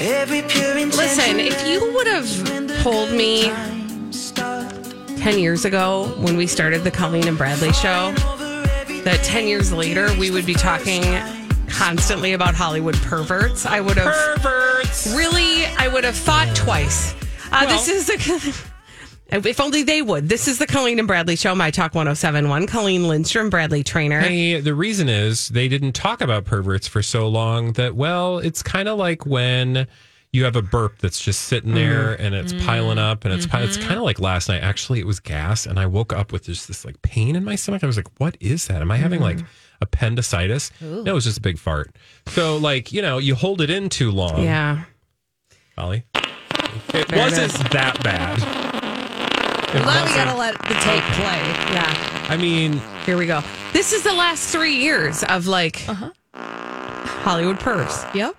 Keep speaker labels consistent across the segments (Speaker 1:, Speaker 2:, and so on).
Speaker 1: Listen, if you would have told me 10 years ago when we started the Colleen and Bradley show that 10 years later we would be talking constantly about Hollywood perverts, I would have
Speaker 2: Perverts.
Speaker 1: really, I would have thought twice. Uh, this is the. If only they would. This is the Colleen and Bradley Show, My Talk 1071. Colleen Lindstrom, Bradley Traynor.
Speaker 2: Hey, the reason is they didn't talk about perverts for so long that, well, it's kind of like when you have a burp that's just sitting mm-hmm. there and it's piling up and it's pi- it's mm-hmm. kind of like last night. Actually, it was gas and I woke up with just this like pain in my stomach. I was like, what is that? Am I having like mm-hmm. appendicitis? No, it was just a big fart. So, like, you know, you hold it in too long.
Speaker 1: Yeah.
Speaker 2: Holly. It
Speaker 1: There
Speaker 2: wasn't that bad. It
Speaker 1: Now we got to let the tape play. Yeah.
Speaker 2: I mean,
Speaker 1: Here we go. This is the last three years of like uh-huh. Hollywood pervs.
Speaker 3: Yep.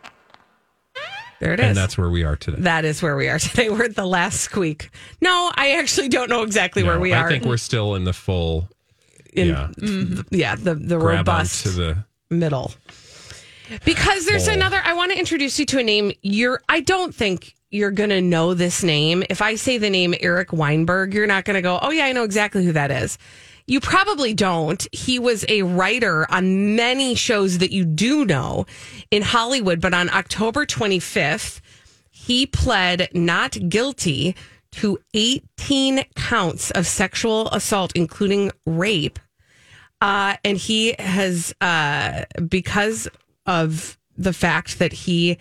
Speaker 1: There it is.
Speaker 2: and that's where we are today.
Speaker 1: that is where we are today. We're at the last squeak. No, I actually don't know exactly where
Speaker 2: No,
Speaker 1: we are.
Speaker 2: I think we're still in the full.
Speaker 1: in,
Speaker 2: yeah,
Speaker 1: yeah, the the
Speaker 2: grab
Speaker 1: robust
Speaker 2: onto the.
Speaker 1: middle. Because there's
Speaker 2: Bowl.
Speaker 1: another. I want to introduce you to a name. You're. I don't think you're gonna know this name. If I say the name Eric Weinberg, you're not gonna go. Oh yeah, I know exactly who that is. You probably don't. He was a writer on many shows that you do know in Hollywood. But on October 25th, he pled not guilty to 18 counts of sexual assault, including rape. Uh, and he has, uh, because of the fact that he,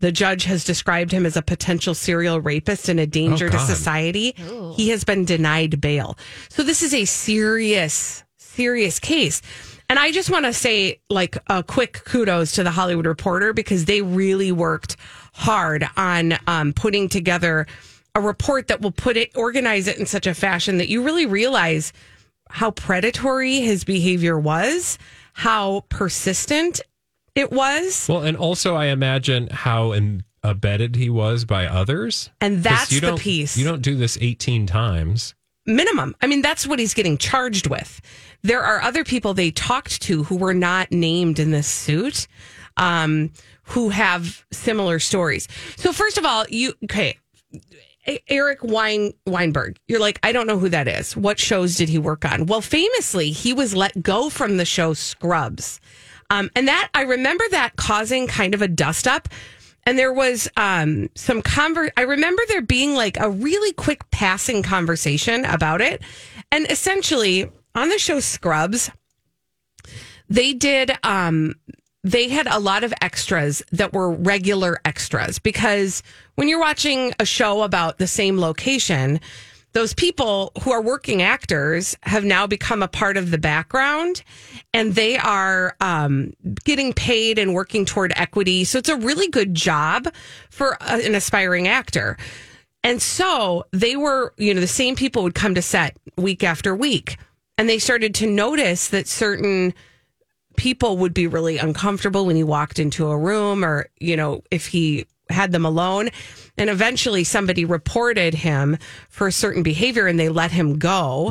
Speaker 1: the judge has described him as a potential serial rapist and a danger
Speaker 2: Oh,
Speaker 1: to
Speaker 2: God.
Speaker 1: society, he has been denied bail. So this is a serious, serious case. And I just want to say, like, a quick kudos to the Hollywood Reporter because they really worked hard on um, putting together a report that will put it, organize it in such a fashion that you really realize how predatory his behavior was, how persistent it was.
Speaker 2: Well, and also I imagine how abetted he was by others.
Speaker 1: And that's
Speaker 2: you
Speaker 1: the piece.
Speaker 2: You don't do this eighteen times.
Speaker 1: minimum. I mean, that's what he's getting charged with. There are other people they talked to who were not named in this suit, um, who have similar stories. So, first of all, you okay? Eric Wein, Weinberg. You're like, I don't know who that is. What shows did he work on? Well, famously, he was let go from the show Scrubs. Um, and that, I remember that causing kind of a dust up. And there was um, some conver. I remember there being like a really quick passing conversation about it. And essentially, on the show Scrubs, they did um they had a lot of extras that were regular extras because when you're watching a show about the same location those people who are working actors have now become a part of the background and they are um, getting paid and working toward equity so it's a really good job for a, an aspiring actor and so they were, you know, the same people would come to set week after week. And they started to notice that certain people would be really uncomfortable when he walked into a room or, you know, if he had them alone. And eventually somebody reported him for a certain behavior and they let him go.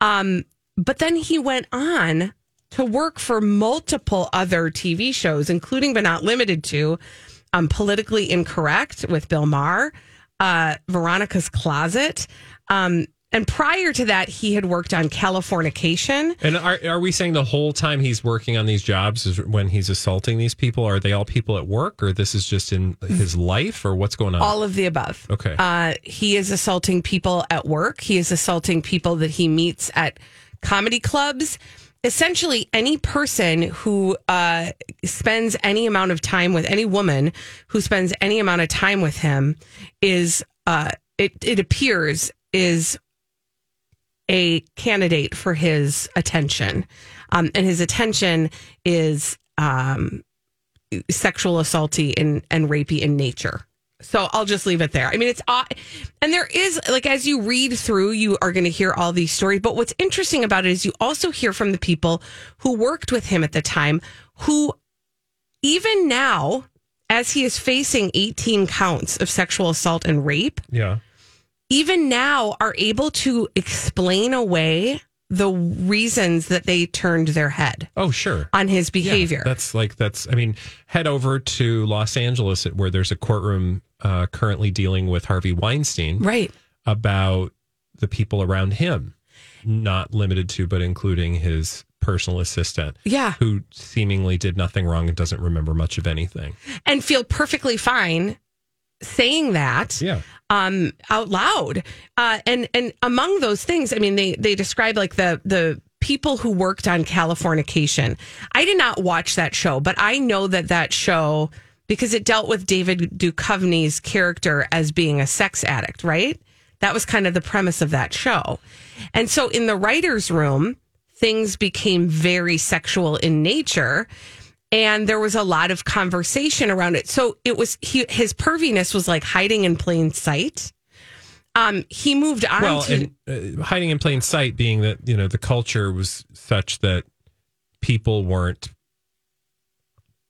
Speaker 1: Um, but then he went on to work for multiple other TV shows, including but not limited to um, Politically Incorrect with Bill Maher, uh, Veronica's Closet. Um, and prior to that, he had worked on Californication.
Speaker 2: And are are we saying the whole time he's working on these jobs is when he's assaulting these people? Are they all people at work, or this is just in his life, or what's going on?
Speaker 1: All of the above.
Speaker 2: Okay.
Speaker 1: Uh, he is assaulting people at work. He is assaulting people that he meets at comedy clubs. Essentially, any person who uh, spends any amount of time with any woman who spends any amount of time with him is, uh, it, it appears, is a candidate for his attention. Um, and his attention is um, sexual assaulty and and rapey in nature. So I'll just leave it there. I mean, it's uh, and there is like as you read through, you are going to hear all these stories. But what's interesting about it is you also hear from the people who worked with him at the time, who even now, as he is facing 18 counts of sexual assault and rape,
Speaker 2: Yeah.
Speaker 1: Even now are able to explain away the reasons that they turned their head
Speaker 2: Oh, sure.
Speaker 1: on his
Speaker 2: Yeah,
Speaker 1: behavior.
Speaker 2: that's like that's. I mean, head over to Los Angeles, where there's a courtroom uh, currently dealing with Harvey Weinstein
Speaker 1: right.
Speaker 2: about the people around him, not limited to, but including his personal assistant,
Speaker 1: Yeah.
Speaker 2: who seemingly did nothing wrong and doesn't remember much of anything.
Speaker 1: And feel perfectly fine saying that.
Speaker 2: Yeah.
Speaker 1: um out loud uh and and among those things i mean they they describe like the the people who worked on californication i did not watch that show but i know that that show because it dealt with david Duchovny's character as being a sex addict right that was kind of the premise of that show and so in the writers room things became very sexual in nature and there was a lot of conversation around it. So it was he, his perviness was like hiding in plain sight. Um, he moved on
Speaker 2: Well,
Speaker 1: to
Speaker 2: and uh, hiding in plain sight being that you know the culture was such that people weren't,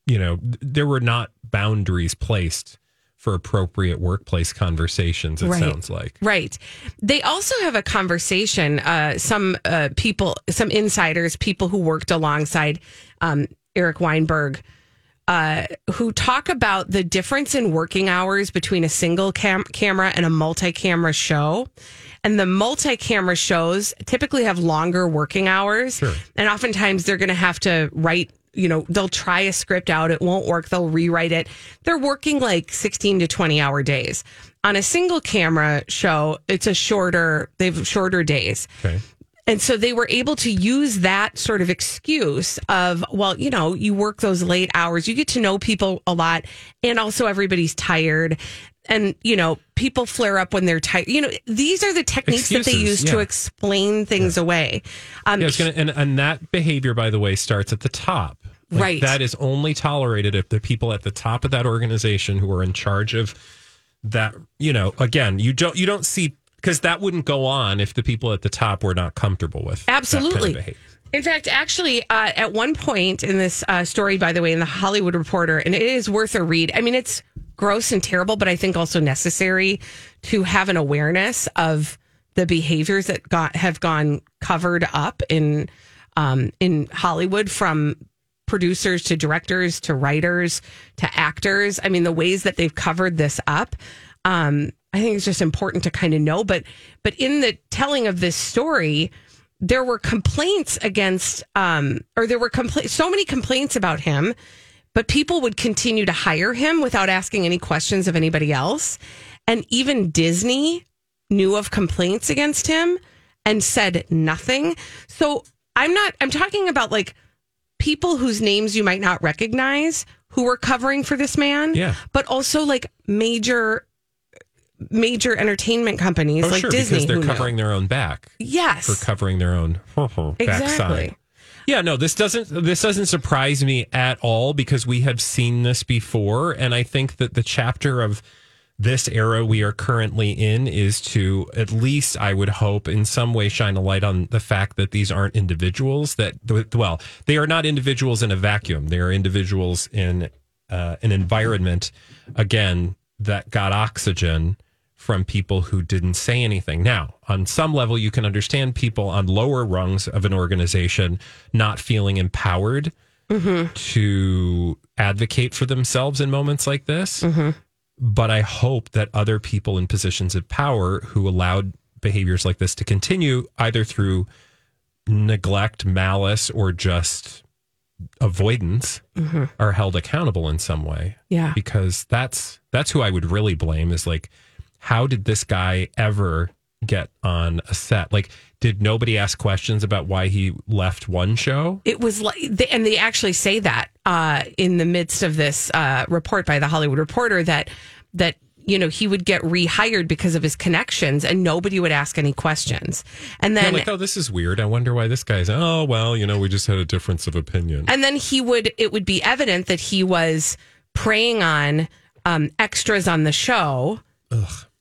Speaker 2: you know, there were not boundaries placed for appropriate workplace conversations. It
Speaker 1: Right.
Speaker 2: sounds like.
Speaker 1: right. They also have a conversation. Uh, some uh, people, some insiders, people who worked alongside um, Eric Weinberg. Uh, who talk about the difference in working hours between a single cam- camera and a multi-camera show. And the multi-camera shows typically have longer working hours.
Speaker 2: Sure.
Speaker 1: And oftentimes they're going to have to write, you know, they'll try a script out. It won't work. They'll rewrite it. They're working like 16 to 20 hour days. On a single camera show, it's a shorter, they've shorter days.
Speaker 2: Okay.
Speaker 1: And so they were able to use that sort of excuse of, well, you know, you work those late hours, you get to know people a lot, and also everybody's tired. And, you know, people flare up when they're tired. You know, these are the techniques that they
Speaker 2: Excuses,
Speaker 1: use to explain things away. Um,
Speaker 2: Yeah, gonna, and and that behavior, by the way, starts at the top. Like,
Speaker 1: Right.
Speaker 2: That is only tolerated if the people at the top of that organization who are in charge of that. You know, again, you don't you don't see because that wouldn't go on if the people at the top were not comfortable with that kind of
Speaker 1: Absolutely. In fact, actually, uh, at one point in this uh, story, by the way, in the Hollywood Reporter, and it is worth a read. I mean, it's gross and terrible, but I think also necessary to have an awareness of the behaviors that got have gone covered up in um, in Hollywood from producers to directors to writers to actors. I mean, the ways that they've covered this up. Um, I think it's just important to kind of know. But but in the telling of this story, there were complaints against, um, or there were compla- so many complaints about him, but people would continue to hire him without asking any questions of anybody else. And even Disney knew of complaints against him and said nothing. So I'm not, I'm talking about like people whose names you might not recognize who were covering for this man.
Speaker 2: Yeah.
Speaker 1: But also like major, major entertainment companies
Speaker 2: Oh,
Speaker 1: like
Speaker 2: sure,
Speaker 1: Disney.
Speaker 2: because they're covering their own back
Speaker 1: Yes.
Speaker 2: for covering their own backside.
Speaker 1: Exactly.
Speaker 2: Yeah, no, this doesn't this doesn't surprise me at all because we have seen this before, and I think that the chapter of this era we are currently in is to at least I would hope in some way shine a light on the fact that these aren't individuals that well they are not individuals in a vacuum they are individuals in uh, an environment again that got oxygen from people who didn't say anything. Now, on some level, you can understand people on lower rungs of an organization not feeling empowered mm-hmm. to advocate for themselves in moments like this. Mm-hmm. But I hope that other people in positions of power who allowed behaviors like this to continue, either through neglect, malice, or just avoidance, mm-hmm. are held accountable in some way
Speaker 1: Yeah.
Speaker 2: because that's that's who I would really blame is like how did this guy ever get on a set like did nobody ask questions about why he left one show
Speaker 1: It was like, they, and they actually say that uh, in the midst of this uh, report by the Hollywood Reporter that that you know, he would get rehired because of his connections and nobody would ask any questions. And then
Speaker 2: like, oh, this is weird. I wonder why this guy's. Oh, well, you know, we just had a difference of opinion.
Speaker 1: and then he would it would be evident that he was preying on um, extras on the show.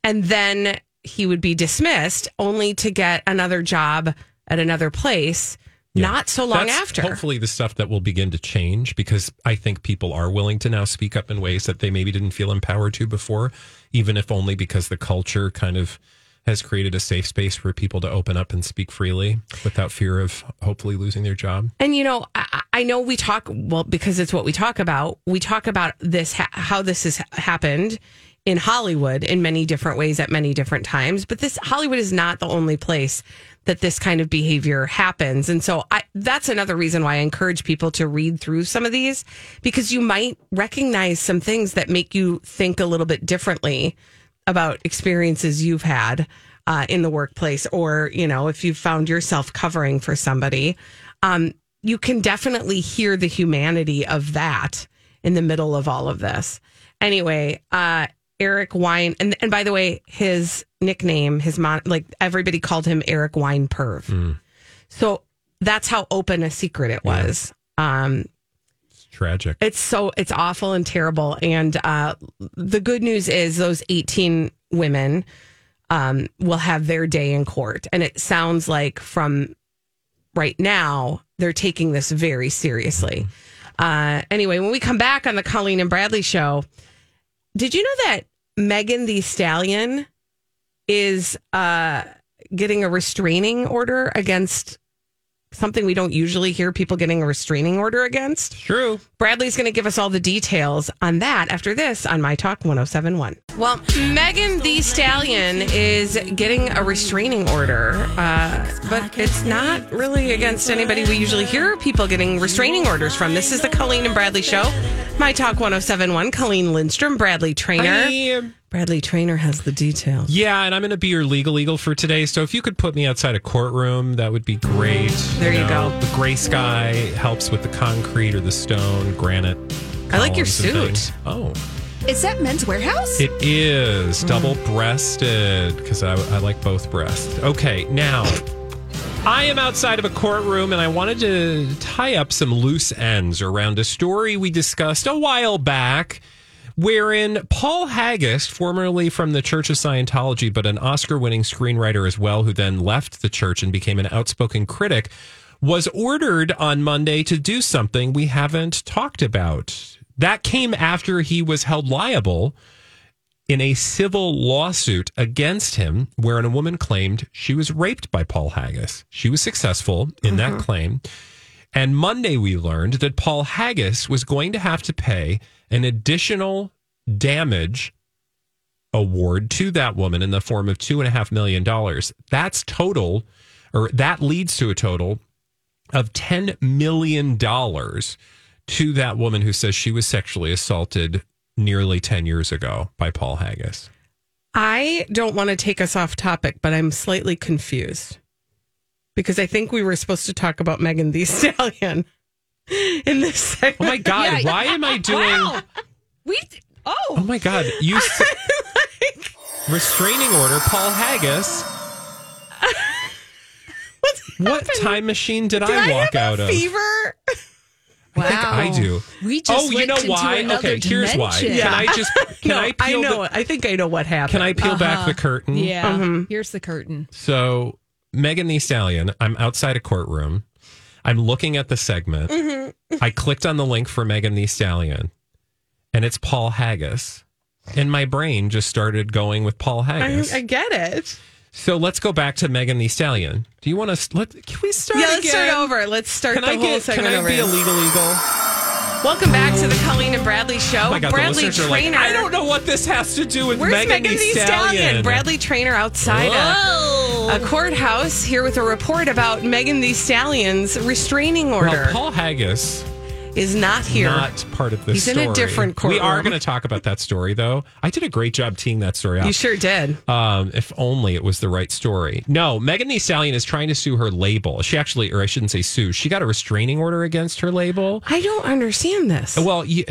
Speaker 1: And then he would be dismissed only to get another job at another place not so long
Speaker 2: That's
Speaker 1: after.
Speaker 2: Hopefully, the stuff that will begin to change because I think people are willing to now speak up in ways that they maybe didn't feel empowered to before, even if only because the culture kind of has created a safe space for people to open up and speak freely without fear of hopefully losing their job.
Speaker 1: And you know, I, I know we talk well because it's what we talk about. We talk about this how this has happened in Hollywood in many different ways at many different times. But this Hollywood is not the only place that this kind of behavior happens. And so I, that's another reason why I encourage people to read through some of these because you might recognize some things that make you think a little bit differently about experiences you've had uh, in the workplace, or you know, if you've found yourself covering for somebody, um, you can definitely hear the humanity of that in the middle of all of this. Anyway, uh, Eric Wine, and and by the way, his nickname, his mon, like everybody called him Eric Wine Perv. So that's how open a secret it was. Um,
Speaker 2: It's tragic.
Speaker 1: it's so it's awful and terrible. And uh, the good news is those 18 women um, will have their day in court. And it sounds like from right now they're taking this very seriously. Uh, anyway, when we come back on the Colleen and Bradley show, did you know that Megan Thee Stallion is uh, getting a restraining order against something we don't usually hear people getting a restraining order against?
Speaker 2: True.
Speaker 1: Bradley's going to give us all the details on that after this on My Talk 1071. Well, Megan Thee Stallion is getting a restraining order, uh, but it's not really against anybody we usually hear people getting restraining orders from. This is the Colleen and Bradley Show. My Talk 1071, Colleen Lindstrom, Bradley Traynor.
Speaker 2: I-
Speaker 1: Bradley Traynor has the details.
Speaker 2: yeah, and I'm going to be your legal eagle for today. So if you could put me outside a courtroom, that would be great.
Speaker 1: There you go.
Speaker 2: The gray sky helps with the concrete or the stone, granite.
Speaker 1: I like your suit.
Speaker 2: Oh.
Speaker 3: Is that Men's Wearhouse?
Speaker 2: It is
Speaker 1: Mm.
Speaker 2: double breasted because I, I like both breasts. Okay, now I am outside of a courtroom and I wanted to tie up some loose ends around a story we discussed a while back. Wherein Paul Haggis, formerly from the Church of Scientology, but an Oscar winning screenwriter as well, who then left the church and became an outspoken critic, was ordered on Monday to do something we haven't talked about. That came after he was held liable in a civil lawsuit against him, wherein a woman claimed she was raped by Paul Haggis. She was successful in that mm-hmm. claim. And Monday, we learned that Paul Haggis was going to have to pay an additional damage award to that woman in the form of two and a half million dollars. That's total, or that leads to a total of $10 million to that woman who says she was sexually assaulted nearly 10 years ago by Paul Haggis.
Speaker 1: I don't want to take us off topic, but I'm slightly confused because I think we were supposed to talk about Megan Thee Stallion in this segment.
Speaker 2: Oh my God,
Speaker 3: Yeah.
Speaker 2: why am I doing.
Speaker 3: Wow. We. Oh.
Speaker 2: Oh my God, you. s- restraining order, Paul Haggis. what time machine did,
Speaker 1: Did
Speaker 2: I
Speaker 1: I
Speaker 2: walk
Speaker 1: have
Speaker 2: out
Speaker 1: a
Speaker 2: of?
Speaker 1: fever?
Speaker 3: Wow.
Speaker 2: I think I do.
Speaker 3: We just
Speaker 2: oh, you
Speaker 3: went
Speaker 2: know
Speaker 3: into
Speaker 2: why?
Speaker 3: another
Speaker 2: Okay, here's why.
Speaker 3: dimension.
Speaker 2: Can I just can
Speaker 1: no,
Speaker 2: I peel
Speaker 1: know.
Speaker 2: the,
Speaker 1: I think I know what happened.
Speaker 2: can I peel back
Speaker 3: Uh-huh.
Speaker 2: the curtain?
Speaker 3: Yeah.
Speaker 1: Mm-hmm.
Speaker 3: Here's the curtain.
Speaker 2: So, Megan Thee Stallion, I'm outside a courtroom. I'm looking at the segment.
Speaker 1: Mm-hmm.
Speaker 2: I clicked on the link for Megan Thee Stallion, and it's Paul Haggis. And my brain just started going with Paul Haggis.
Speaker 1: I get it.
Speaker 2: so let's go back to Megan Thee Stallion. Do you want to let? Can we start?
Speaker 1: Yeah, let's
Speaker 2: again?
Speaker 1: start over. Let's start
Speaker 2: Can
Speaker 1: the
Speaker 2: I
Speaker 1: whole
Speaker 2: get? Can I
Speaker 1: over.
Speaker 2: be a legal eagle?
Speaker 1: Welcome back to the Colleen and Bradley Show.
Speaker 2: Oh God,
Speaker 1: Bradley
Speaker 2: are like,
Speaker 1: Traynor.
Speaker 2: I don't know what this has to do with
Speaker 1: Where's
Speaker 2: Megan,
Speaker 1: Megan,
Speaker 2: the Stallion.
Speaker 1: Bradley Traynor outside a, a courthouse here with a report about Megan Thee Stallion's restraining order.
Speaker 2: Well, Paul Haggis
Speaker 1: is not here.
Speaker 2: Not part of the
Speaker 1: He's in a different court.
Speaker 2: We are going to talk about that story, though. I did a great job teeing that story up.
Speaker 1: you sure did.
Speaker 2: Um, if only it was the right story. No, Megan Thee Stallion is trying to sue her label. She actually, or I shouldn't say sue. She got a restraining order against her label.
Speaker 1: I don't understand this.
Speaker 2: Well, you,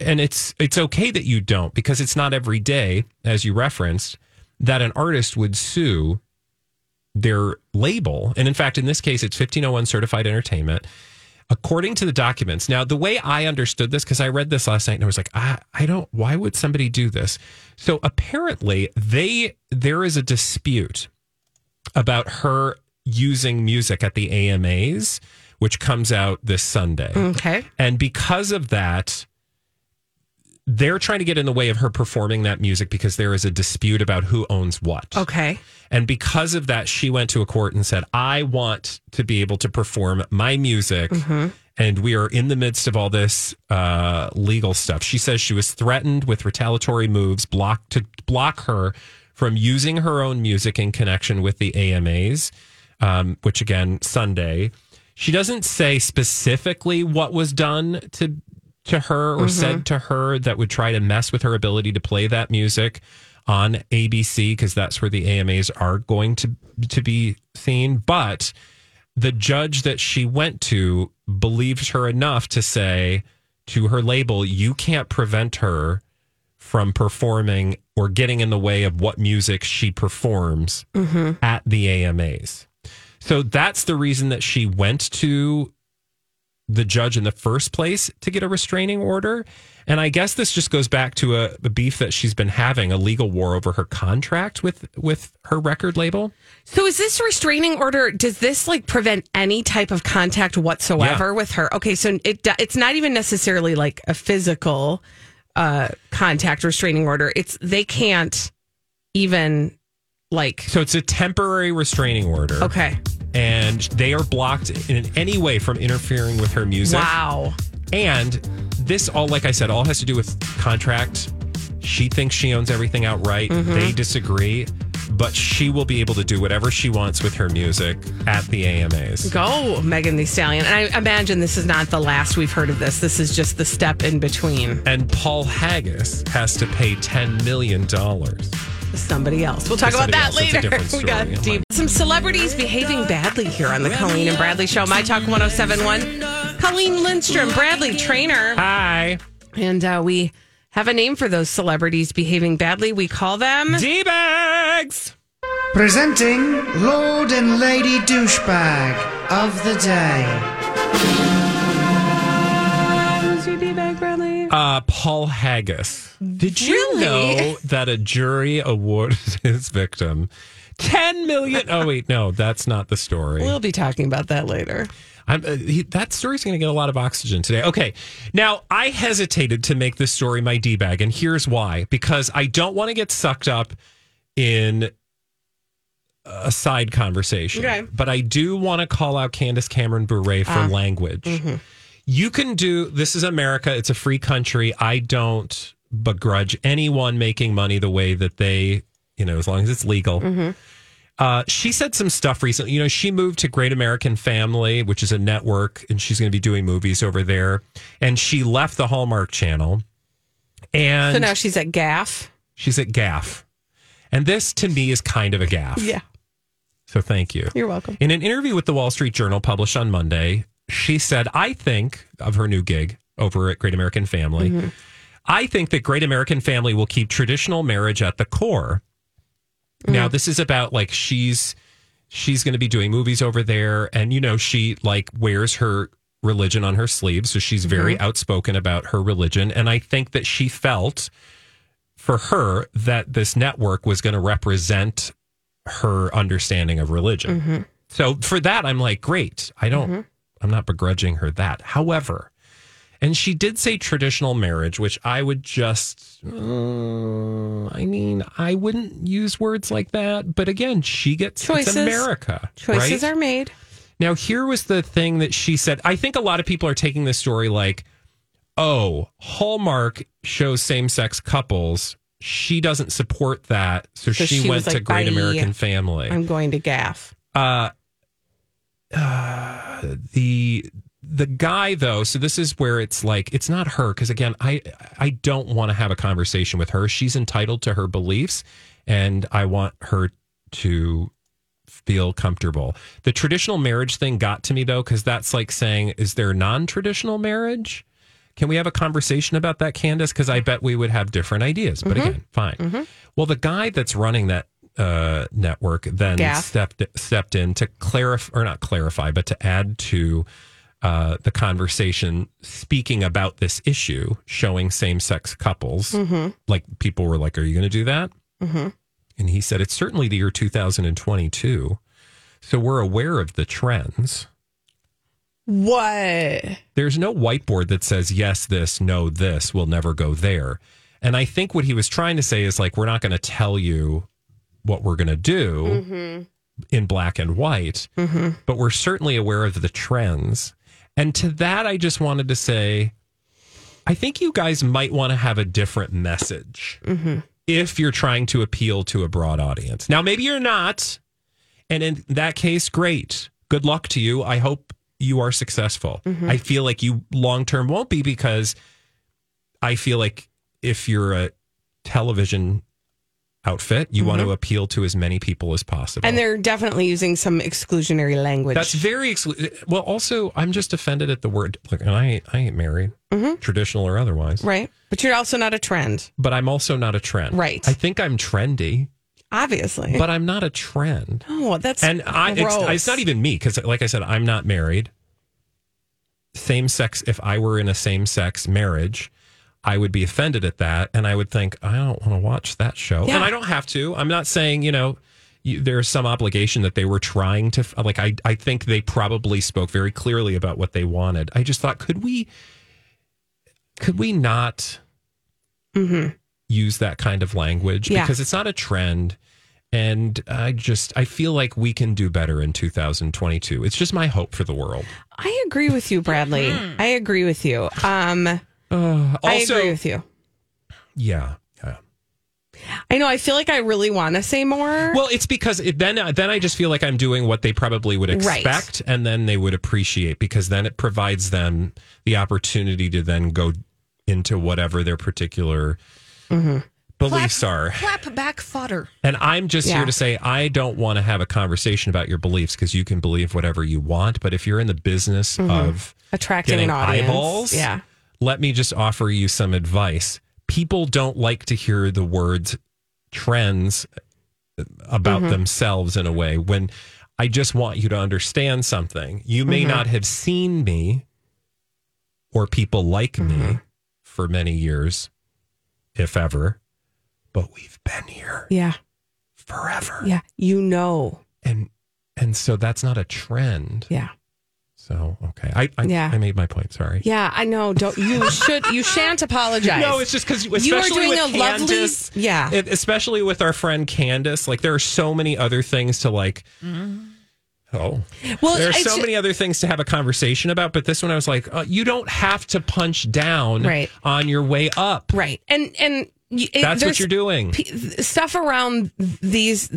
Speaker 2: and it's it's okay that you don't because it's not every day, as you referenced, that an artist would sue their label. And in fact, in this case, it's 1501 Certified Entertainment. According to the documents, now the way I understood this, because I read this last night and I was like, I, I don't, why would somebody do this? So apparently, they there is a dispute about her using music at the AMAs, which comes out this Sunday.
Speaker 1: okay.
Speaker 2: And because of that, they're trying to get in the way of her performing that music because there is a dispute about who owns what.
Speaker 1: Okay.
Speaker 2: And because of that, she went to a court and said, I want to be able to perform my music. And we are in the midst of all this uh, legal stuff. She says she was threatened with retaliatory moves blocked to block her from using her own music in connection with the AMAs, um, which again, Sunday. She doesn't say specifically what was done to to her or mm-hmm. said to her that would try to mess with her ability to play that music on ABC because that's where the AMAs are going to to be seen. But the judge that she went to believed her enough to say to her label, "You can't prevent her from performing or getting in the way of what music she performs mm-hmm. at the AMAs." So that's the reason that she went to the judge in the first place to get a restraining order. And I guess this just goes back to a, a beef that she's been having, a legal war over her contract with with her record label.
Speaker 1: So is this restraining order? Does this like prevent any type of contact whatsoever
Speaker 2: Yeah.
Speaker 1: with her? Okay, so it it's not even necessarily like a physical uh contact restraining order. It's they can't even like
Speaker 2: So it's a temporary restraining order.
Speaker 1: okay.
Speaker 2: And they are blocked in any way from interfering with her music.
Speaker 1: Wow.
Speaker 2: And this all, like I said, all has to do with contract. She thinks she owns everything outright.
Speaker 1: Mm-hmm.
Speaker 2: They disagree. But she will be able to do whatever she wants with her music at the AMAs.
Speaker 1: Go, Megan Thee Stallion. And I imagine this is not the last we've heard of this. This is just the step in between
Speaker 2: And Paul Haggis has to pay $10 million.
Speaker 1: Somebody else. We'll talk about that
Speaker 2: else.
Speaker 1: Later.
Speaker 2: different
Speaker 1: we got
Speaker 2: story.
Speaker 1: deep. Some celebrities behaving badly here on the Colleen and Bradley Show. My Talk 1071. Colleen Lindstrom, Bradley Traynor.
Speaker 2: Hi.
Speaker 1: And uh, we have a name for those celebrities behaving badly. We call them.
Speaker 2: D bags.
Speaker 4: Presenting Lord and Lady Douchebag of the Day.
Speaker 2: Uh, Paul Haggis. Did you
Speaker 1: Really?
Speaker 2: know that a jury awarded his victim 10 million? Oh, wait, no, that's not the story.
Speaker 1: We'll be talking about that later.
Speaker 2: I'm, uh, he, that story's going to get a lot of oxygen today. Okay. Now, I hesitated to make this story my D bag, and here's why because I don't want to get sucked up in a side conversation.
Speaker 1: Okay.
Speaker 2: But I do want to call out Candace Cameron Bure for language. You can do this is America, it's a free country. I don't begrudge anyone making money the way that they, you know, as long as it's legal. Uh, she said some stuff recently. You know, she moved to Great American Family, which is a network, and she's going to be doing movies over there. And she left the Hallmark Channel, and
Speaker 1: So now she's at Gaff.
Speaker 2: she's at Gaff. And this, to me, is kind of a gaff.
Speaker 1: Yeah.
Speaker 2: So thank you.
Speaker 1: You're welcome.
Speaker 2: In an interview with the Wall Street Journal published on Monday, she said, I think of her new gig over at Great American Family. Mm-hmm. I think that Great American Family will keep traditional marriage at the core. Mm. Now, this is about like she's she's going to be doing movies over there and you know she like wears her religion on her sleeve so she's mm-hmm. very outspoken about her religion and I think that she felt for her that this network was going to represent her understanding of religion. Mm-hmm. So for that, I'm like, great. I don't, I'm not begrudging her that. However, and she did say traditional marriage, which I would just, uh, I mean, I wouldn't use words like that. But again, she gets
Speaker 1: Choices.
Speaker 2: It's America.
Speaker 1: Choices
Speaker 2: right?
Speaker 1: are made.
Speaker 2: Now, here was the thing that she said. I think a lot of people are taking this story like, oh, Hallmark shows same sex couples. She doesn't support that. So,
Speaker 1: So
Speaker 2: she,
Speaker 1: she
Speaker 2: went
Speaker 1: was
Speaker 2: to Great. American Family.
Speaker 1: I'm going to Gaff.
Speaker 2: uh, uh, the the guy though, so this is where it's like it's not her because again, I I don't want to have a conversation with her. She's entitled to her beliefs, and I want her to feel comfortable. The traditional marriage thing got to me though because that's like saying, is there non-traditional marriage? Can we have a conversation about that, Candace? Because I bet we would have different ideas. But again, fine. Well, the guy that's running that uh, network then
Speaker 1: Gaff.
Speaker 2: stepped stepped in to clarify or not clarify, but to add to uh, the conversation, speaking about this issue, showing same sex couples. Like people were like, "Are you going to do that?" And he said, "It's certainly the year 2022, so we're aware of the trends."
Speaker 1: What?
Speaker 2: there's no whiteboard that says yes this no this will never go there and i think what he was trying to say is like we're not going to tell you what we're going to do mm-hmm. in black and white mm-hmm. but we're certainly aware of the trends and to that i just wanted to say i think you guys might want to have a different message mm-hmm. if you're trying to appeal to a broad audience now maybe you're not and in that case, great. Good luck to you. I hope you are successful. I feel like you long term won't be because I feel like if you're a television outfit, you want to appeal to as many people as possible.
Speaker 1: And they're definitely using some exclusionary language.
Speaker 2: That's very exclu- well. Also, I'm just offended at the word. Look, and I ain't, I ain't married, mm-hmm. traditional or otherwise.
Speaker 1: right. But you're also not a trend,
Speaker 2: But I'm also not a trend.
Speaker 1: Right.
Speaker 2: I think I'm trendy,
Speaker 1: obviously.
Speaker 2: but I'm not a trend.
Speaker 1: oh, that's
Speaker 2: and I, it's, it's not even me because, like I said, I'm not married. Same sex. If I were in a same sex marriage, I would be offended at that, and I would think I don't want to watch that show,
Speaker 1: Yeah.
Speaker 2: and I don't have to. I'm not saying you know. You, there's some obligation that they were trying to like. I I think they probably spoke very clearly about what they wanted. I just thought, could we, could we not use that kind of language
Speaker 1: Mm-hmm. Yeah.
Speaker 2: because it's not a trend and i just i feel like we can do better in 2022 it's just my hope for the world
Speaker 1: I agree with you, Bradley. I agree with you. Um, I
Speaker 2: also
Speaker 1: agree with you.
Speaker 2: yeah yeah
Speaker 1: I know. I feel like I really want to say more.
Speaker 2: well it's because it, then then i just feel like i'm doing what they probably would
Speaker 1: Right.
Speaker 2: expect and then they would appreciate because then it provides them the opportunity to then go into whatever their particular
Speaker 1: Mm-hmm.
Speaker 2: beliefs are
Speaker 3: Clap back fodder.
Speaker 2: And I'm just
Speaker 1: Yeah.
Speaker 2: here to say I don't want to have a conversation about your beliefs because you can believe whatever you want. But if you're in the business of
Speaker 1: Attracting
Speaker 2: getting
Speaker 1: an audience.
Speaker 2: eyeballs,
Speaker 1: Yeah.
Speaker 2: Let me just offer you some advice. People don't like to hear the words trends about
Speaker 1: Mm-hmm.
Speaker 2: themselves in a way when I just want you to understand something. You may
Speaker 1: Mm-hmm.
Speaker 2: not have seen me or people like
Speaker 1: Mm-hmm.
Speaker 2: me for many years, if ever, but we've been here
Speaker 1: Yeah.
Speaker 2: forever.
Speaker 1: Yeah. You know.
Speaker 2: And and so that's not a trend.
Speaker 1: Yeah.
Speaker 2: So okay. I I,
Speaker 1: Yeah.
Speaker 2: I made my point, sorry.
Speaker 1: Yeah. I know. Don't you should you shan't apologize.
Speaker 2: No, it's just because
Speaker 1: You are doing
Speaker 2: with
Speaker 1: a lovely- yeah.
Speaker 2: it- especially with our friend Candace. Like there are so many other things to like. Oh,
Speaker 1: well.
Speaker 2: there are so many other things to have a conversation about, but this one I was like, uh, you don't have to punch down
Speaker 1: Right.
Speaker 2: on your way up.
Speaker 1: right. And and it,
Speaker 2: That's what you're doing.
Speaker 1: p- stuff around these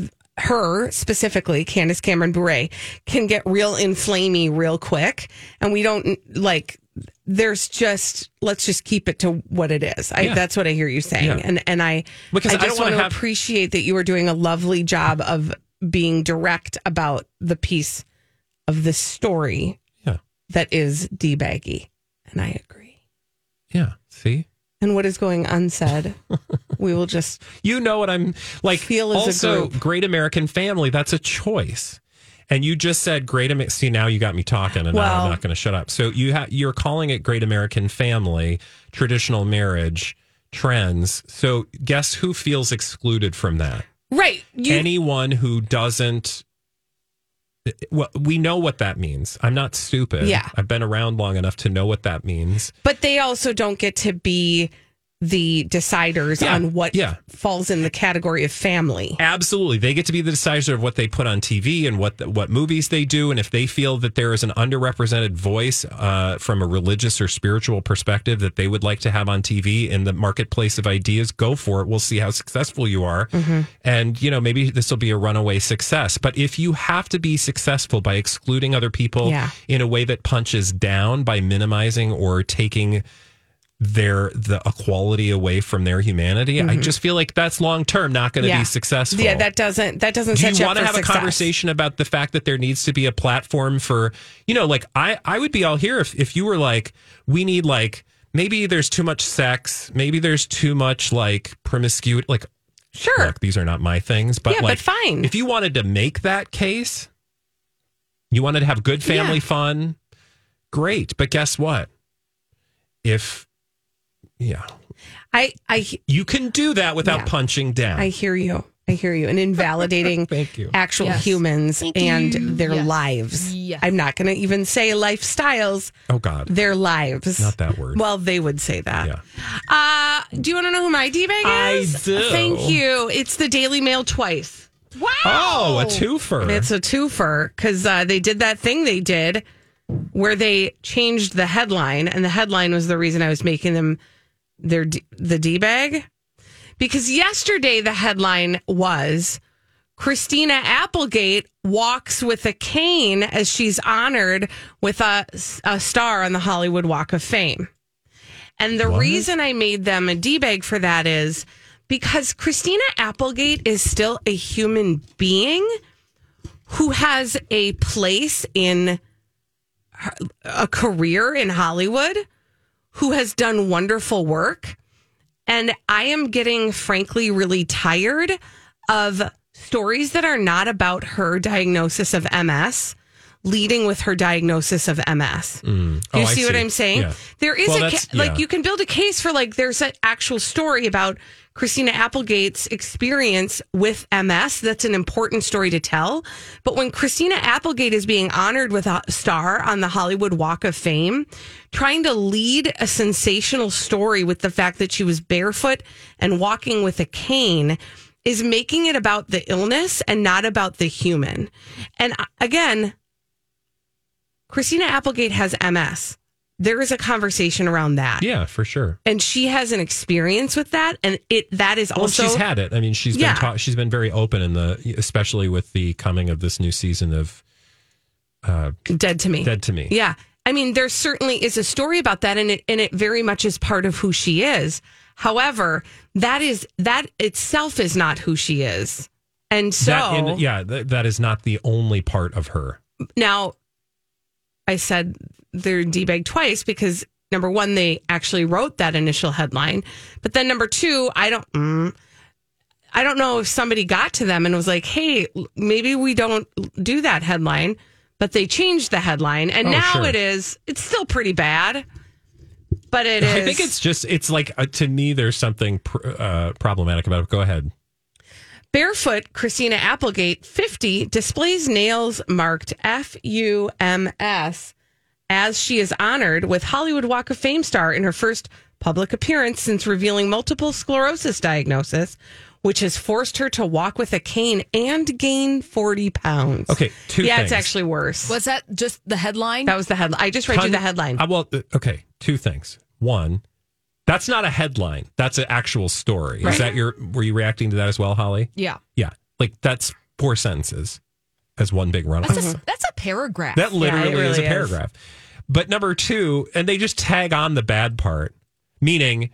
Speaker 1: her specifically Candace Cameron Bure can get real inflamey real quick and we don't like there's just let's just keep it to what it is. I,
Speaker 2: Yeah.
Speaker 1: That's what I hear you saying,
Speaker 2: Yeah.
Speaker 1: and and I
Speaker 2: Because
Speaker 1: I
Speaker 2: I
Speaker 1: just
Speaker 2: wanna
Speaker 1: want to
Speaker 2: have-
Speaker 1: appreciate that you are doing a lovely job of being direct about the piece of the story
Speaker 2: Yeah,
Speaker 1: that is debaggy, and I agree.
Speaker 2: yeah. See,
Speaker 1: And what is going unsaid, we will just
Speaker 2: you know what I'm like.
Speaker 1: Feel as a
Speaker 2: also,
Speaker 1: group.
Speaker 2: great American family. That's a choice. And you just said great. Amer- See, now you got me talking, and now
Speaker 1: Well-
Speaker 2: I'm not going to shut up. So you ha- you're calling it great American family, traditional marriage trends. So guess who feels excluded from that?
Speaker 1: right. You
Speaker 2: Anyone who doesn't. Well, we know what that means. I'm not stupid.
Speaker 1: Yeah.
Speaker 2: I've been around long enough to know what that means.
Speaker 1: But they also don't get to be the deciders
Speaker 2: Yeah,
Speaker 1: on what
Speaker 2: yeah.
Speaker 1: falls in the category of family.
Speaker 2: Absolutely, they get to be the decider of what they put on TV and what what movies they do, and if they feel that there is an underrepresented voice uh, from a religious or spiritual perspective that they would like to have on TV in the marketplace of ideas, go for it. We'll see how successful you are,
Speaker 1: Mm-hmm.
Speaker 2: and you know maybe this will be a runaway success. But if you have to be successful by excluding other people
Speaker 1: Yeah.
Speaker 2: in a way that punches down by minimizing or taking their the equality away from their humanity. I just feel like that's long term not going to
Speaker 1: Mm-hmm. Yeah.
Speaker 2: be successful.
Speaker 1: Yeah, that doesn't that doesn't
Speaker 2: Do you
Speaker 1: you
Speaker 2: want to have
Speaker 1: success.
Speaker 2: a conversation about the fact that there needs to be a platform for, you know, like I I would be all here if if you were like we need like maybe there's too much sex, maybe there's too much like promiscuity, like
Speaker 1: Sure.
Speaker 2: look, these are not my things, but
Speaker 1: Yeah, but fine.
Speaker 2: If you wanted to make that case, you wanted to have good family
Speaker 1: Yeah.
Speaker 2: fun, great. But guess what? If yeah,
Speaker 1: I I
Speaker 2: you can do that without
Speaker 1: Yeah.
Speaker 2: punching down.
Speaker 1: I hear you. I hear you. And invalidating
Speaker 2: Thank you.
Speaker 1: actual
Speaker 3: Yes.
Speaker 1: humans and their
Speaker 3: Yes.
Speaker 1: lives.
Speaker 3: Yes.
Speaker 1: I'm not going to even say lifestyles,
Speaker 2: oh God,
Speaker 1: their lives.
Speaker 2: not that word.
Speaker 1: Well, they would say that.
Speaker 2: yeah.
Speaker 1: Uh, do you want to know who my D-bag
Speaker 2: I
Speaker 1: is?
Speaker 2: do.
Speaker 1: Thank you. It's the Daily Mail twice.
Speaker 3: Wow.
Speaker 2: Oh, a twofer.
Speaker 1: It's a twofer because uh, they did that thing they did where they changed the headline, and the headline was the reason I was making them their the D bag. Because yesterday the headline was Christina Applegate walks with a cane as she's honored with a, a star on the Hollywood Walk of Fame. And the reason I made them a D bag for that is because Christina Applegate is still a human being who has a place in her- a career in Hollywood, who has done wonderful work. And I am getting, frankly, really tired of stories that are not about her diagnosis of MS. Leading with her diagnosis of MS. You
Speaker 2: Oh, I
Speaker 1: see, what. I'm saying?
Speaker 2: Yeah.
Speaker 1: There is
Speaker 2: Well,
Speaker 1: a ca- like you can build a case for like there's an actual story about Christina Applegate's experience with MS. That's an important story to tell. But when Christina Applegate is being honored with a star on the Hollywood Walk of Fame, trying to lead a sensational story with the fact that she was barefoot and walking with a cane is making it about the illness and not about the human. And uh, again, Christina Applegate has MS. There is a conversation around that.
Speaker 2: yeah, for sure.
Speaker 1: And she has an experience with that. And it that is
Speaker 2: Well,
Speaker 1: also
Speaker 2: she's had it. I mean, she's
Speaker 1: Yeah.
Speaker 2: been ta- she's been very open in the, especially with the coming of this new season of uh,
Speaker 1: dead to me.
Speaker 2: Dead to Me.
Speaker 1: Yeah. I mean, there certainly is a story about that and it and it very much is part of who she is. However, that is that itself is not who she is. And so
Speaker 2: That in- yeah, th- that is not the only part of her.
Speaker 1: now I said they're debag twice because number one, they actually wrote that initial headline, but then number two, I don't. Mm, I don't know if somebody got to them and was like, "Hey, maybe we don't do that headline," but they changed the headline, and
Speaker 2: Oh,
Speaker 1: now
Speaker 2: sure.
Speaker 1: it is. It's still pretty bad, but it is.
Speaker 2: I think it's just it's like uh, to me there's something pr- uh, problematic about it. Go ahead.
Speaker 1: Barefoot Christina Applegate, 50, displays nails marked F U M S as she is honored with Hollywood Walk of Fame star in her first public appearance since revealing multiple sclerosis diagnosis, which has forced her to walk with a cane and gain 40 pounds.
Speaker 2: Okay, two
Speaker 1: Yeah,
Speaker 2: things.
Speaker 1: it's actually worse.
Speaker 3: Was that just the headline?
Speaker 1: that was the headline. I just read you the headline.
Speaker 2: Uh, well, uh, okay, two things. One, that's not a headline. That's an actual story.
Speaker 1: Right.
Speaker 2: Is that your? Were you reacting to that as well, Holly?
Speaker 3: yeah.
Speaker 2: Yeah, like that's four sentences as one big run.
Speaker 3: That's a, that's a paragraph.
Speaker 2: That literally
Speaker 1: it really
Speaker 2: is a
Speaker 1: is.
Speaker 2: paragraph. But number two, and they just tag on the bad part, meaning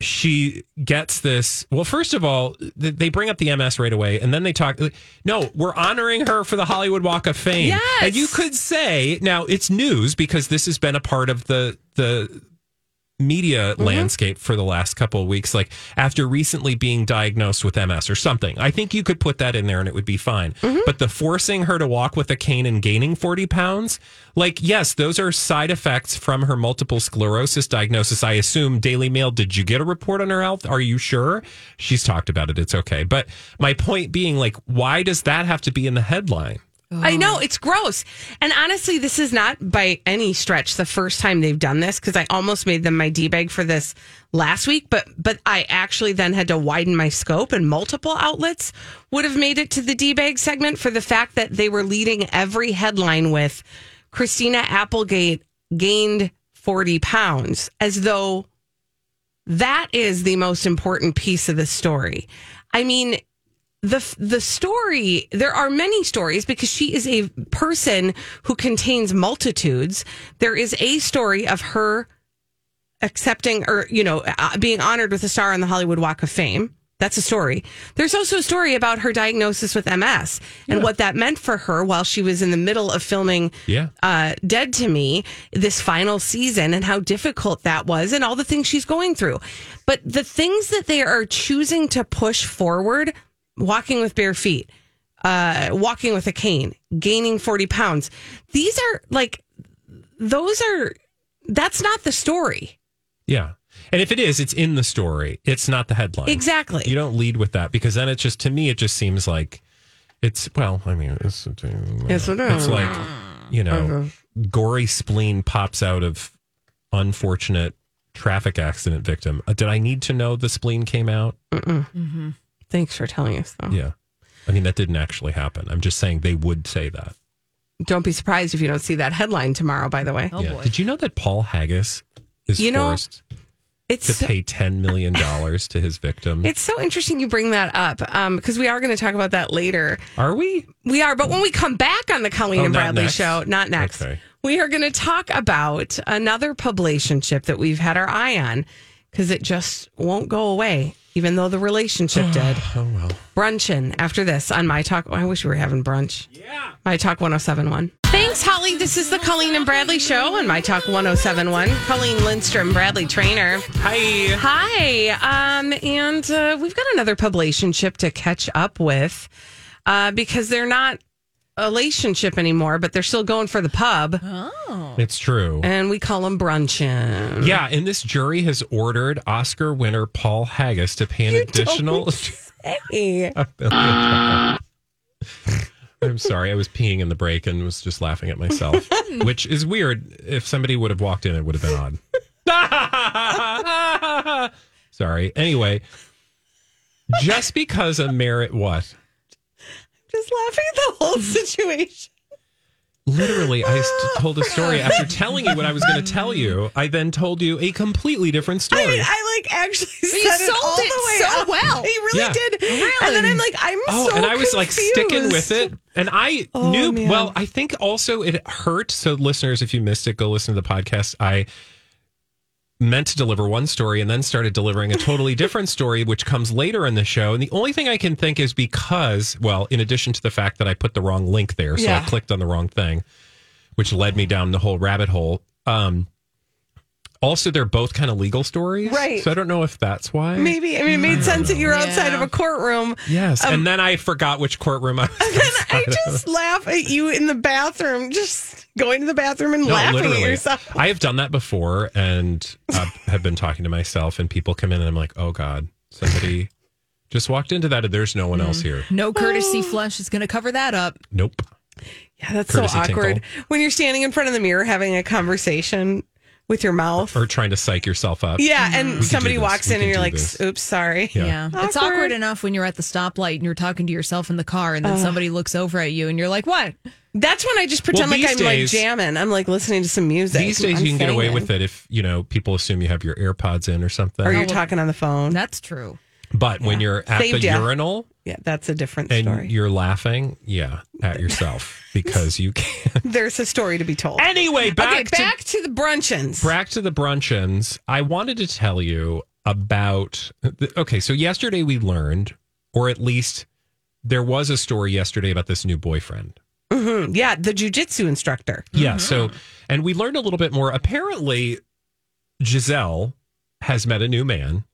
Speaker 2: she gets this. Well, first of all, they bring up the MS right away, and then they talk. No, we're honoring her for the Hollywood Walk of Fame.
Speaker 1: Yes.
Speaker 2: And you could say now it's news because this has been a part of the the media
Speaker 1: Mm-hmm.
Speaker 2: landscape for the last couple of weeks like after recently being diagnosed with MS or something. I think you could put that in there and it would be fine.
Speaker 1: Mm-hmm.
Speaker 2: but the forcing her to walk with a cane and gaining 40 pounds like yes those are side effects from her multiple sclerosis diagnosis. I assume Daily Mail did you get a report on her health? Are you sure? She's talked about it. It's okay. But my point being like why does that have to be in the headline
Speaker 1: I know it's gross. And honestly, this is not by any stretch the first time they've done this because I almost made them my D bag for this last week, but but I actually then had to widen my scope and multiple outlets would have made it to the D bag segment for the fact that they were leading every headline with Christina Applegate gained 40 pounds as though that is the most important piece of the story. I mean, the the story there are many stories because she is a person who contains multitudes there is a story of her accepting or you know uh, being honored with a star on the hollywood walk of fame that's a story there's also a story about her diagnosis with ms and what that meant for her while she was in the middle of filming
Speaker 2: Yeah.
Speaker 1: uh, dead to me this final season and how difficult that was and all the things she's going through. But the things that they are choosing to push forward, walking with bare feet, uh, walking with a cane, gaining 40 pounds, these are like, those are, that's not the story.
Speaker 2: Yeah. And if it is, it's in the story. It's not the headline.
Speaker 1: Exactly.
Speaker 2: You don't lead with that because then it just, to me, it just seems like it's, well, I mean, it's,
Speaker 1: Yes, it
Speaker 2: it's like, you know, gory spleen pops out of unfortunate traffic accident victim. Uh, did I need to know the spleen came out?
Speaker 1: Thanks for telling us, though.
Speaker 2: Yeah. I mean, that didn't actually happen. I'm just saying they would say that.
Speaker 1: Don't be surprised if you don't see that headline tomorrow, by the way.
Speaker 3: Oh
Speaker 2: yeah.
Speaker 3: boy.
Speaker 2: Did you know that Paul Haggis is
Speaker 1: You know,
Speaker 2: forced
Speaker 1: It's
Speaker 2: to pay $10 million to his victim?
Speaker 1: It's so interesting you bring that up um, because we are going to talk about that later.
Speaker 2: Are we?
Speaker 1: We are, but when we come back on the Colleen
Speaker 2: Oh,
Speaker 1: and Bradley
Speaker 2: next?
Speaker 1: show, not next,
Speaker 2: Okay.
Speaker 1: we are going to talk about another publicationship that we've had our eye on because it just won't go away, even though the relationship did.
Speaker 2: Oh, well.
Speaker 1: Brunchin after this on My Talk. I wish we were having brunch. Yeah. My Talk 1071. Thanks, Holly. This is the Colleen and Bradley show on My Talk 1071. Colleen Lindstrom, Bradley Traynor.
Speaker 2: Hi.
Speaker 1: Hi. Um, and uh, we've got another publicationship to catch up with uh, because they're not a relationship anymore, but they're still going for the pub, Oh.
Speaker 2: It's true.
Speaker 1: and we call them brunching.
Speaker 2: Yeah, and this jury has ordered Oscar winner Paul Haggis to pay an additional.
Speaker 1: Hey.
Speaker 2: I'm sorry, I was peeing in the break and was just laughing at myself, which is weird. If somebody would have walked in, it would have been odd. sorry. Anyway, just because a merit what?
Speaker 1: Just laughing at the whole mm. situation.
Speaker 2: Literally, I told a story after telling you what I was going to tell you. I then told you a completely different story.
Speaker 1: I mean, I like actually said
Speaker 3: you
Speaker 1: it
Speaker 3: sold
Speaker 1: all the
Speaker 3: it
Speaker 1: way
Speaker 3: so
Speaker 1: up.
Speaker 3: well.
Speaker 1: He really
Speaker 2: Yeah.
Speaker 1: did. And then I'm like, I'm so.
Speaker 2: Oh,
Speaker 1: so
Speaker 2: and I was like sticking with it. And I
Speaker 1: Oh,
Speaker 2: knew,
Speaker 1: man.
Speaker 2: well, I think also it hurt. So, listeners, if you missed it, go listen to the podcast. I meant to deliver one story and then started delivering a totally different story, which comes later in the show. And the only thing I can think is because, well, in addition to the fact that I put the wrong link there, so
Speaker 1: Yeah.
Speaker 2: I clicked on the wrong thing, which led me down the whole rabbit hole. Um, also, they're both kind of legal stories.
Speaker 1: Right.
Speaker 2: So I don't know if that's why.
Speaker 1: Maybe. I mean, it made sense that you're outside of a courtroom.
Speaker 2: Yes. and then I forgot which courtroom I was
Speaker 1: And I
Speaker 2: outside of.
Speaker 1: just laugh at you in the bathroom, just going to the bathroom and
Speaker 2: No,
Speaker 1: laughing
Speaker 2: literally.
Speaker 1: at yourself.
Speaker 2: I have done that before and uh, have been talking to myself, and people come in and I'm like, oh God, somebody just walked into that and there's no one else here.
Speaker 3: No courtesy flush is going to cover that up.
Speaker 2: Nope.
Speaker 1: Yeah, that's
Speaker 2: Courtesy
Speaker 1: so awkward.
Speaker 2: tinkle.
Speaker 1: When you're standing in front of the mirror having a conversation with your mouth.
Speaker 2: Or trying to psych yourself up.
Speaker 1: yeah, and
Speaker 2: could
Speaker 1: somebody walks
Speaker 2: We
Speaker 1: in and you're like,
Speaker 2: this.
Speaker 1: oops, sorry.
Speaker 2: Yeah.
Speaker 3: Yeah. It's
Speaker 1: Awkward.
Speaker 3: awkward enough when you're at the stoplight and you're talking to yourself in the car and then
Speaker 1: Uh.
Speaker 3: somebody looks over at you and you're like, what?
Speaker 1: That's when I just pretend
Speaker 2: Well,
Speaker 1: like I'm
Speaker 2: days-
Speaker 1: like jamming. I'm like listening to some music.
Speaker 2: These days
Speaker 1: I'm
Speaker 2: you can get away with it if, you know, people assume you have your AirPods in or something.
Speaker 1: Or you're talking on the phone.
Speaker 3: That's true.
Speaker 2: But when you're at
Speaker 1: Saved
Speaker 2: the
Speaker 1: ya.
Speaker 2: urinal
Speaker 1: yeah, that's a different
Speaker 2: and
Speaker 1: story.
Speaker 2: you're laughing, yeah, at yourself because you can't.
Speaker 1: There's a story to be told.
Speaker 2: Anyway, back
Speaker 1: okay,
Speaker 2: to
Speaker 1: back to the bruncheons.
Speaker 2: back to the bruncheons. I wanted to tell you about. Okay, so yesterday we learned, or at least there was a story yesterday about this new boyfriend.
Speaker 1: Mhm. Yeah, the jujitsu instructor.
Speaker 2: Yeah. So, and we learned a little bit more. Apparently, Gisele has met a new man.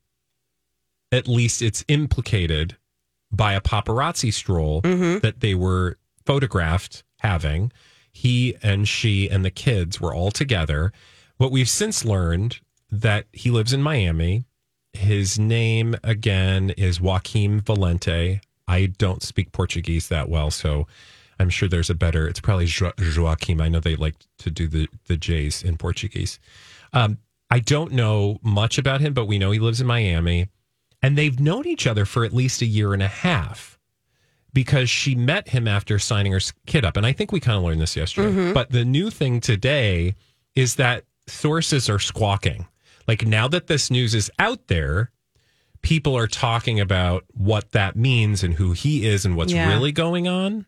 Speaker 2: At least it's implicated by a paparazzi stroll that they were photographed having. He and she and the kids were all together. But we've since learned that he lives in Miami. His name again is Joaquim Valente. I don't speak Portuguese that well, so I'm sure there's a better. It's probably jo- Joaquim. I know they like to do the the J's in Portuguese. Um, I don't know much about him, but we know he lives in Miami, and they've known each other for at least a year and a half because she met him after signing her kid up. And I think we kind of learned this yesterday. Mm-hmm. But the new thing today is that sources are squawking. Like now that this news is out there, people are talking about what that means and who he is and what's
Speaker 1: Yeah.
Speaker 2: really going on.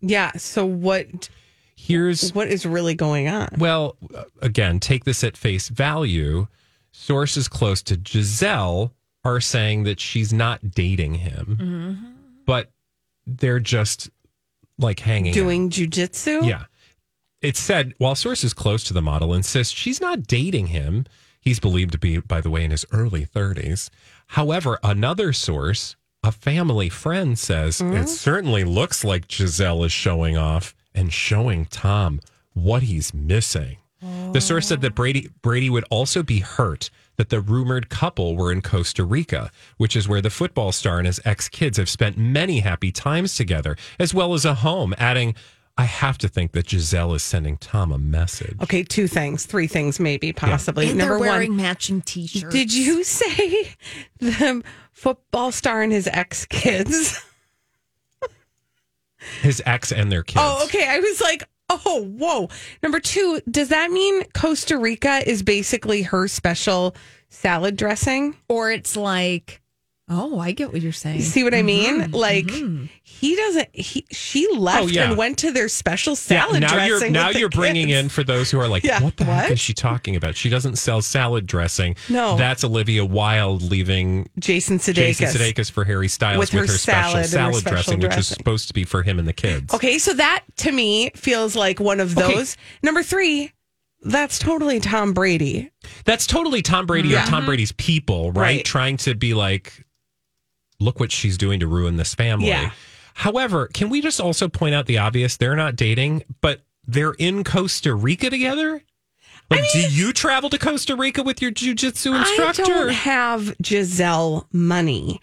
Speaker 1: Yeah. So what
Speaker 2: Here's
Speaker 1: what is really going on?
Speaker 2: well, again, take this at face value. Sources close to Gisele are saying that she's not dating him, mm-hmm. but they're just like hanging out.
Speaker 1: Doing jujitsu?
Speaker 2: Yeah. It said while sources close to the model insist she's not dating him. He's believed to be, by the way, in his early 30s. However, another source, a family friend, says it mm-hmm. certainly looks like Gisele is showing off and showing Tom what he's missing. The source said that oh. Brady Brady would also be hurt that the rumored couple were in Costa Rica, which is where the football star and his ex kids have spent many happy times together, as well as a home. Adding, I have to think that Gisele is sending Tom a message.
Speaker 1: Okay, two things, three things, maybe, possibly.
Speaker 3: And
Speaker 1: Number
Speaker 3: they're wearing
Speaker 1: one,
Speaker 3: matching t-shirts.
Speaker 1: did you say the football star and his ex kids?
Speaker 2: His ex and their kids.
Speaker 1: Oh, okay. I was like, oh, whoa. Number two, does that mean Costa Rica is basically her special salad dressing?
Speaker 3: Or it's like, oh, I get what you're saying.
Speaker 1: You see what I mean?
Speaker 3: Mm-hmm.
Speaker 1: Like he doesn't. He she left
Speaker 2: Oh, yeah.
Speaker 1: and went to their special
Speaker 2: Yeah,
Speaker 1: salad
Speaker 2: now
Speaker 1: dressing.
Speaker 2: you're now you're bringing
Speaker 1: kids.
Speaker 2: in for those who are like,
Speaker 1: Yeah,
Speaker 2: what the heck
Speaker 1: what?
Speaker 2: is she talking about? She doesn't sell salad dressing.
Speaker 1: No.
Speaker 2: that's Olivia Wilde leaving
Speaker 1: Jason Sudeikis.
Speaker 2: Jason Sudeikis for Harry Styles
Speaker 1: With
Speaker 2: with,
Speaker 1: her
Speaker 2: her, special
Speaker 1: salad and her
Speaker 2: salad
Speaker 1: special
Speaker 2: dressing, which is
Speaker 1: dressing.
Speaker 2: supposed to be for him and the kids.
Speaker 1: Okay, so that to me feels like one of
Speaker 2: Okay.
Speaker 1: those. Number three, that's totally Tom Brady.
Speaker 2: That's totally Tom Brady
Speaker 1: Yeah.
Speaker 2: or Tom Brady's people, right?
Speaker 1: Right.
Speaker 2: Trying to be like, look what she's doing to ruin this family.
Speaker 1: Yeah.
Speaker 2: However, can we just also point out the obvious? They're not dating, but they're in Costa Rica together. Like, do you travel to Costa Rica with your jujitsu instructor?
Speaker 1: I don't have Gisele money,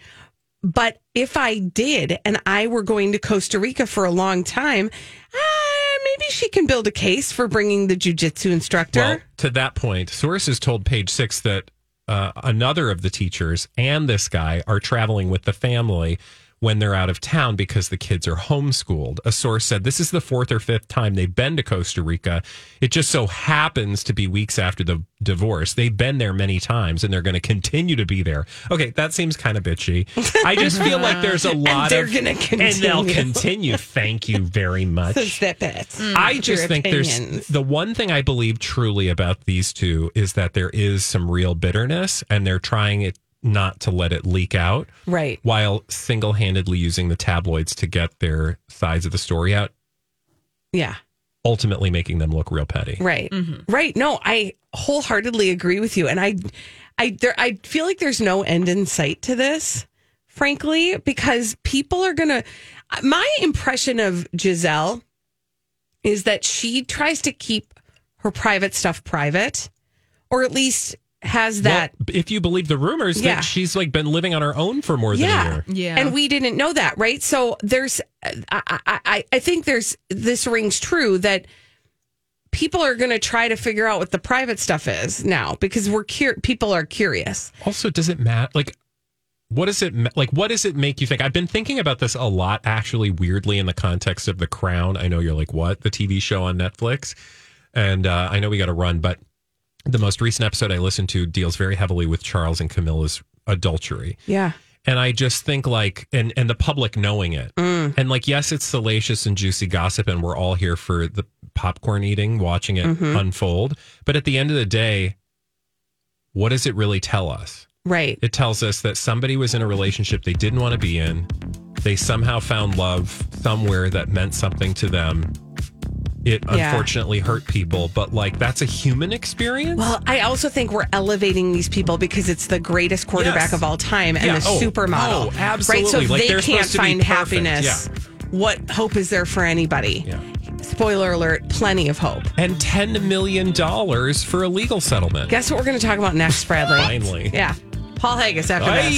Speaker 1: but if I did and I were going to Costa Rica for a long time, uh, maybe she can build a case for bringing the jujitsu instructor.
Speaker 2: Well, to that point, sources told Page Six that uh, another of the teachers and this guy are traveling with the family when they're out of town because the kids are homeschooled. A source said this is the fourth or fifth time they've been to Costa Rica. It just so happens to be weeks after the divorce. They've been there many times and they're going to continue to be there. Okay, that seems kind of bitchy. I just feel like there's a lot
Speaker 1: they're
Speaker 2: of
Speaker 1: gonna continue.
Speaker 2: and they'll
Speaker 1: continue.
Speaker 2: continue. Thank you very much.
Speaker 1: so snippets. Mm.
Speaker 2: I just think
Speaker 1: opinions.
Speaker 2: there's the one thing I believe truly about these two is that there is some real bitterness and they're trying it not to let it leak out
Speaker 1: right.
Speaker 2: while single handedly using the tabloids to get their sides of the story out,
Speaker 1: Yeah.
Speaker 2: ultimately making them look real petty.
Speaker 1: Right. Mm-hmm. Right. No, I wholeheartedly agree with you. And I I there I feel like there's no end in sight to this, frankly, because people are gonna my impression of Gisele is that she tries to keep her private stuff private, or at least has that
Speaker 2: Well, if you believe the rumors
Speaker 1: Yeah.
Speaker 2: that she's like been living on her own for more than a
Speaker 1: yeah.
Speaker 2: year.
Speaker 3: Yeah.
Speaker 1: And we didn't know that, right? So there's, I, I, I, I think there's, this rings true that people are going to try to figure out what the private stuff is now because we're cur- people are curious.
Speaker 2: Also, does it matter? Like, what does it ma- like? What does it make you think? I've been thinking about this a lot, actually. Weirdly, in the context of The Crown, I know you're like, what the TV show on Netflix, and uh, I know we got to run, but the most recent episode I listened to deals very heavily with Charles and Camilla's adultery.
Speaker 1: Yeah.
Speaker 2: And I just think like, and and the public knowing it, mm. and like, yes, it's salacious and juicy gossip, and we're all here for the popcorn eating, watching it mm-hmm. unfold. But at the end of the day, what does it really tell us?
Speaker 1: Right.
Speaker 2: It tells us that somebody was in a relationship they didn't want to be in. They somehow found love somewhere that meant something to them. It
Speaker 1: Yeah.
Speaker 2: unfortunately hurt people, but like that's a human experience.
Speaker 1: Well, I also think we're elevating these people because it's the greatest quarterback
Speaker 2: Yes.
Speaker 1: of all time and
Speaker 2: Yeah.
Speaker 1: the
Speaker 2: Oh,
Speaker 1: supermodel.
Speaker 2: oh, absolutely.
Speaker 1: Right. So if
Speaker 2: Like,
Speaker 1: they can't
Speaker 2: supposed to be
Speaker 1: find happiness, what hope is there for anybody?
Speaker 2: Yeah.
Speaker 1: Spoiler alert, plenty of hope.
Speaker 2: and ten million dollars for a legal settlement.
Speaker 1: Guess what we're going to talk about next, Bradley?
Speaker 2: Finally.
Speaker 1: Yeah. Paul Haggis after this.